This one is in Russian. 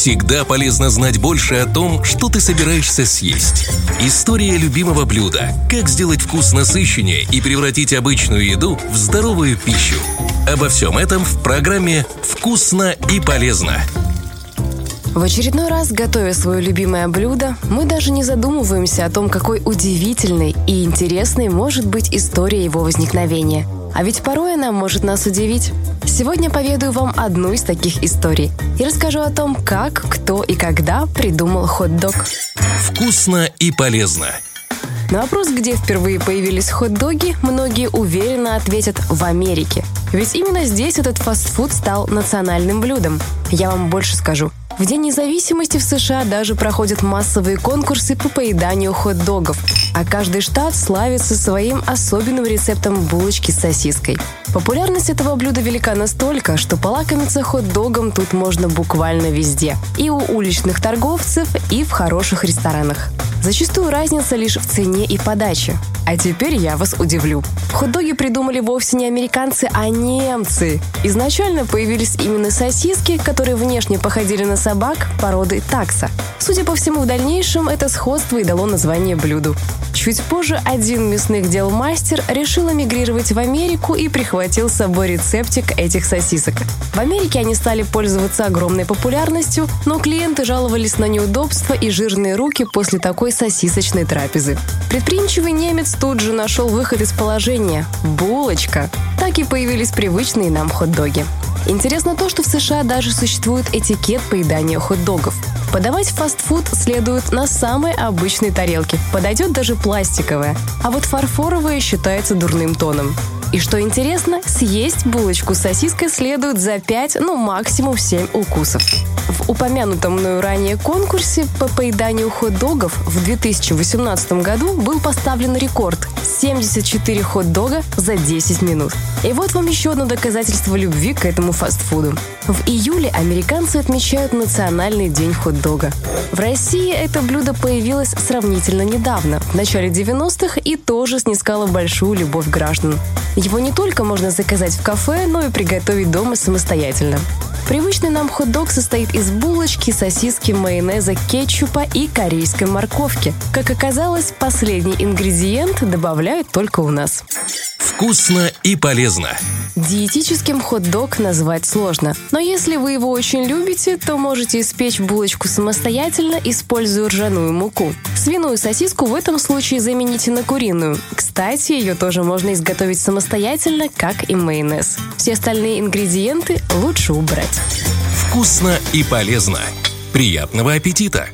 Всегда полезно знать больше о том, что ты собираешься съесть. История любимого блюда. Как сделать вкус насыщеннее и превратить обычную еду в здоровую пищу. Обо всем этом в программе «Вкусно и полезно». В очередной раз, готовя свое любимое блюдо, мы даже не задумываемся о том, какой удивительной и интересной может быть история его возникновения. А ведь порой она может нас удивить. Сегодня поведаю вам одну из таких историй и расскажу о том, как, кто и когда придумал хот-дог. Вкусно и полезно. На вопрос, где впервые появились хот-доги, многие уверенно ответят «в Америке». Ведь именно здесь этот фастфуд стал национальным блюдом. Я вам больше скажу. В День независимости в США даже проходят массовые конкурсы по поеданию хот-догов, а каждый штат славится своим особенным рецептом булочки с сосиской. Популярность этого блюда велика настолько, что полакомиться хот-догом тут можно буквально везде. И у уличных торговцев, и в хороших ресторанах. Зачастую разница лишь в цене и подаче. А теперь я вас удивлю. Хот-доги придумали вовсе не американцы, а немцы. Изначально появились именно сосиски, которые внешне походили на собак породы такса. Судя по всему, в дальнейшем это сходство и дало название блюду. Чуть позже один мясных дел мастер решил эмигрировать в Америку и прихватил с собой рецептик этих сосисок. В Америке они стали пользоваться огромной популярностью, но клиенты жаловались на неудобства и жирные руки после такой сосисочной трапезы. Предприимчивый немец тут же нашел выход из положения – булочка. Так и появились привычные нам хот-доги. Интересно то, что в США даже существует этикет поедания хот-догов. Подавать фастфуд следует на самой обычной тарелке. Подойдет даже пластиковая. А вот фарфоровая считается дурным тоном. И что интересно, съесть булочку с сосиской следует за 5, ну максимум 7 укусов. В упомянутом мною ранее конкурсе по поеданию хот-догов в 2018 году был поставлен рекорд – 74 хот-дога за 10 минут. И вот вам еще одно доказательство любви к этому фастфуду. В июле американцы отмечают Национальный день хот-дога. В России это блюдо появилось сравнительно недавно, в начале 90-х, и тоже снискало большую любовь граждан. Его не только можно заказать в кафе, но и приготовить дома самостоятельно. Привычный нам хот-дог состоит из булочки, сосиски, майонеза, кетчупа и корейской морковки. Как оказалось, последний ингредиент добавляют только у нас. Вкусно и полезно. Диетическим хот-дог назвать сложно, но если вы его очень любите, то можете испечь булочку самостоятельно, используя ржаную муку. Свиную сосиску в этом случае замените на куриную. Кстати, ее тоже можно изготовить самостоятельно, как и майонез. Все остальные ингредиенты лучше убрать. Вкусно и полезно. Приятного аппетита!